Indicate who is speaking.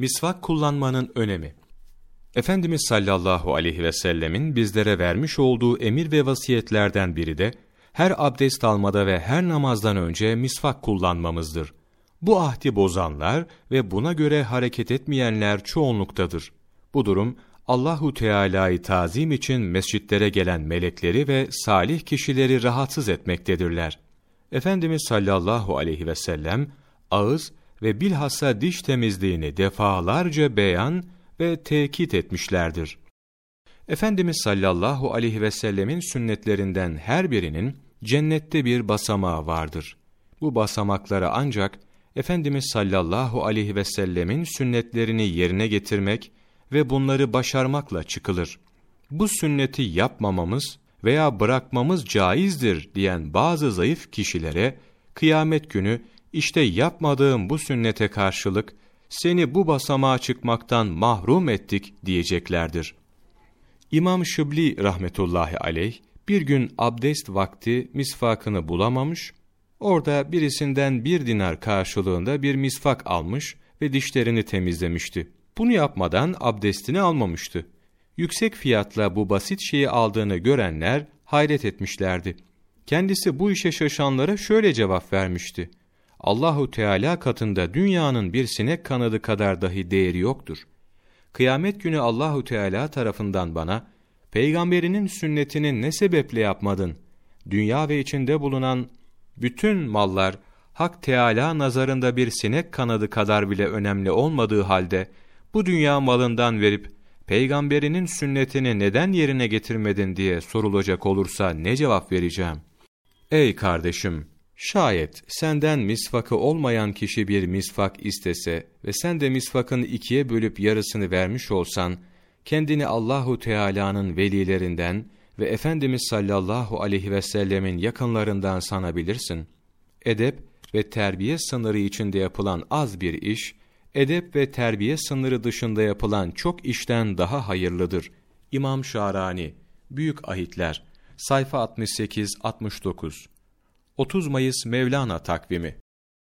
Speaker 1: Misvak kullanmanın önemi. Efendimiz sallallahu aleyhi ve sellemin bizlere vermiş olduğu emir ve vasiyetlerden biri de her abdest almada ve her namazdan önce misvak kullanmamızdır. Bu ahdi bozanlar ve buna göre hareket etmeyenler çoğunluktadır. Bu durum Allahu Teala'yı tazim için mescitlere gelen melekleri ve salih kişileri rahatsız etmektedirler. Efendimiz sallallahu aleyhi ve sellem ağız ve bilhassa diş temizliğini defalarca beyan ve tekit etmişlerdir. Efendimiz sallallahu aleyhi ve sellemin sünnetlerinden her birinin cennette bir basamağı vardır. Bu basamaklara ancak Efendimiz sallallahu aleyhi ve sellemin sünnetlerini yerine getirmek ve bunları başarmakla çıkılır. Bu sünneti yapmamamız veya bırakmamız caizdir diyen bazı zayıf kişilere kıyamet günü işte yapmadığım bu sünnete karşılık seni bu basamağa çıkmaktan mahrum ettik diyeceklerdir. İmam Şibli rahmetullahi aleyh bir gün abdest vakti misfakını bulamamış, orada birisinden bir dinar karşılığında bir misfak almış ve dişlerini temizlemişti. Bunu yapmadan abdestini almamıştı. Yüksek fiyatla bu basit şeyi aldığını görenler hayret etmişlerdi. Kendisi bu işe şaşanlara şöyle cevap vermişti. Allahu Teala katında dünyanın bir sinek kanadı kadar dahi değeri yoktur. Kıyamet günü Allahu Teala tarafından bana peygamberinin sünnetini ne sebeple yapmadın? Dünya ve içinde bulunan bütün mallar Hak Teala nazarında bir sinek kanadı kadar bile önemli olmadığı halde bu dünya malından verip peygamberinin sünnetini neden yerine getirmedin diye sorulacak olursa ne cevap vereceğim? Ey kardeşim! Şayet senden misvakı olmayan kişi bir misvak istese ve sen de misvakın ikiye bölüp yarısını vermiş olsan, kendini Allahu Teala'nın velilerinden ve Efendimiz sallallahu aleyhi ve sellemin yakınlarından sanabilirsin. Edep ve terbiye sınırı içinde yapılan az bir iş, edep ve terbiye sınırı dışında yapılan çok işten daha hayırlıdır. İmam Şarani, Büyük Ahitler, sayfa 68-69 30 Mayıs Mevlana takvimi